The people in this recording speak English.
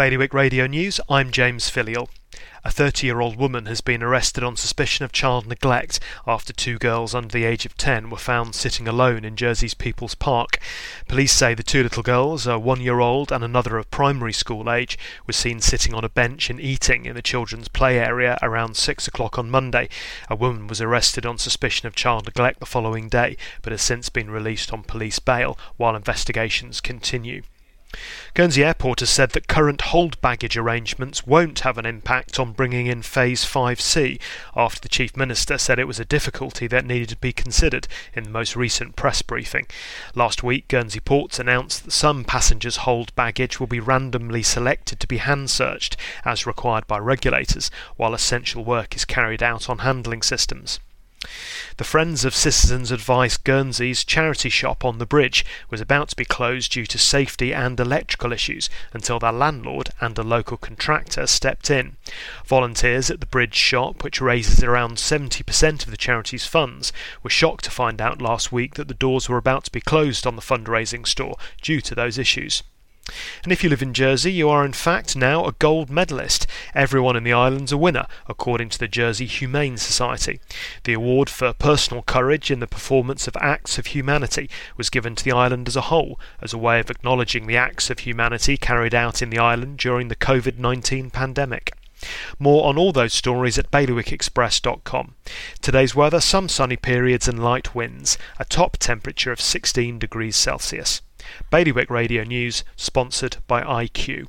Bailiwick Radio News, I'm James Filial. A 30 year old woman has been arrested on suspicion of child neglect after two girls under the age of 10 were found sitting alone in Jersey's People's Park. Police say the two little girls, a one year old and another of primary school age, were seen sitting on a bench and eating in the children's play area around 6 o'clock on Monday. A woman was arrested on suspicion of child neglect the following day but has since been released on police bail while investigations continue. Guernsey Airport has said that current hold baggage arrangements won't have an impact on bringing in Phase 5C after the Chief Minister said it was a difficulty that needed to be considered in the most recent press briefing. Last week, Guernsey Ports announced that some passengers' hold baggage will be randomly selected to be hand searched as required by regulators, while essential work is carried out on handling systems. The Friends of Citizens Advice Guernsey's charity shop on the bridge was about to be closed due to safety and electrical issues until their landlord and a local contractor stepped in. Volunteers at the bridge shop, which raises around 70% of the charity's funds, were shocked to find out last week that the doors were about to be closed on the fundraising store due to those issues. And if you live in Jersey, you are in fact now a gold medalist. Everyone in the island's a winner, according to the Jersey Humane Society. The award for personal courage in the performance of acts of humanity was given to the island as a whole, as a way of acknowledging the acts of humanity carried out in the island during the COVID 19 pandemic. More on all those stories at bailiwickexpress.com. Today's weather some sunny periods and light winds, a top temperature of 16 degrees Celsius. Bailiwick Radio News, sponsored by IQ.